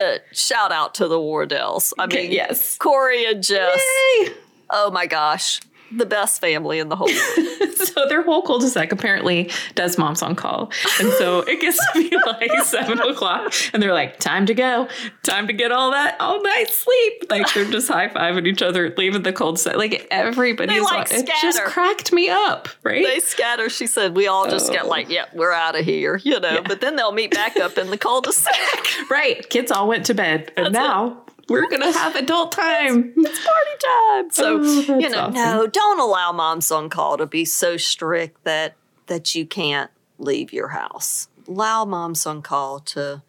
Uh, shout out to the Wardells. I mean, yes. Corey and Jess. Yay! Oh my gosh, the best family in the whole world. so their whole cul-de-sac apparently does moms on call. And so it gets to be like seven o'clock and they're like, time to go. Time to get all that all night sleep. Like they're just high-fiving each other, leaving the cul-de-sac. Like everybody They, is like, on- it just cracked me up, right? they scatter. She said, we all just get Oh. like, yeah, we're out of here, you know, but then they'll meet back up in the cul-de-sac. right. Kids all went to bed. And now we're gonna have adult time. it's party time. So, Oh, you know, awesome. no, don't allow moms on call to be so strict that that you can't leave your house. Allow moms on call to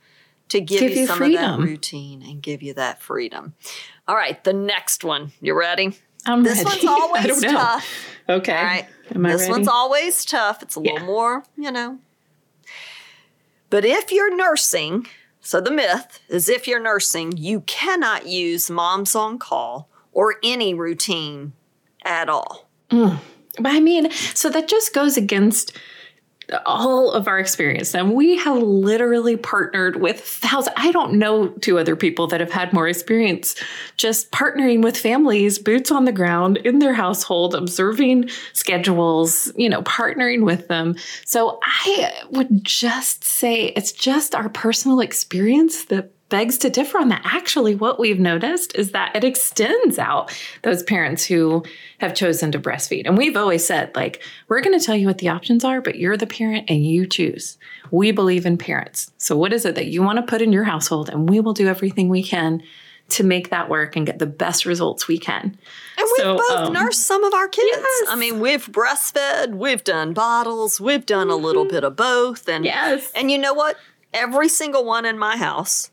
to give, Give you you some freedom. of that routine and give you that freedom. All right, the next one. You ready? I'm This ready. one's always I don't know. tough. Okay. All right. Am I this ready? one's always tough. It's a little more, you know. But if you're nursing, so the myth is if you're nursing, you cannot use moms on call or any routine at all. Mm. But I mean, so that just goes against all of our experience. And we have literally partnered with thousands. I don't know two other people that have had more experience just partnering with families, boots on the ground in their household, observing schedules, you know, partnering with them. So I would just say it's just our personal experience that begs to differ on that. Actually, what we've noticed is that it extends out those parents who have chosen to breastfeed. And we've always said, like, we're going to tell you what the options are, but you're the parent and you choose. We believe in parents. So, what is it that you want to put in your household? And we will do everything we can to make that work and get the best results we can. And we've So, both um, nursed some of our kids. yes. I mean, we've breastfed, we've done bottles, we've done a little bit of both. And Yes. and you know what? Every single one in my house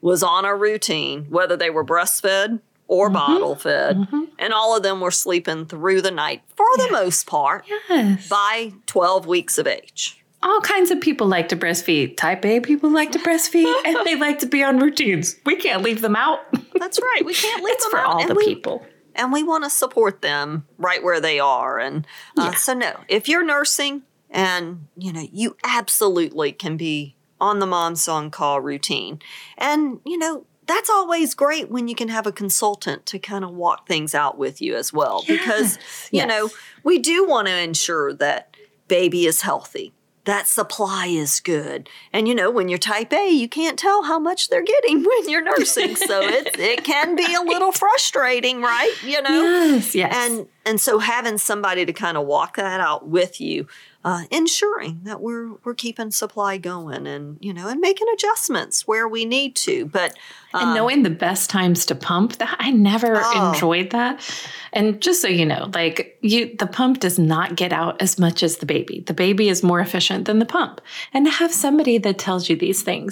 was on a routine, whether they were breastfed or bottle fed. And all of them were sleeping through the night for the most part Yes. by 12 weeks of age. All kinds of people like to breastfeed. Type A people like to breastfeed and they like to be on routines. We can't leave them out. That's right. We can't leave It's them for out. all and the we, people. and we want to support them right where they are. And uh, Yeah. so, no, if you're nursing and you know, you absolutely can be on the mom's on call routine, and you know. That's always great when you can have a consultant to kind of walk things out with you as well. Because, you Yes. know, we do want to ensure that baby is healthy, that supply is good. And, you know, when you're type A, you can't tell how much they're getting when you're nursing. so it, it can be a little frustrating, right? You know? Yes, yes. and and so having somebody to kind of walk that out with you uh, ensuring that we're we're keeping supply going and you know and making adjustments where we need to but and um, knowing the best times to pump that i never Oh. enjoyed that. And just so you know like you the pump does not get out as much as the baby. The baby is more efficient than the pump. And to have somebody that tells you these things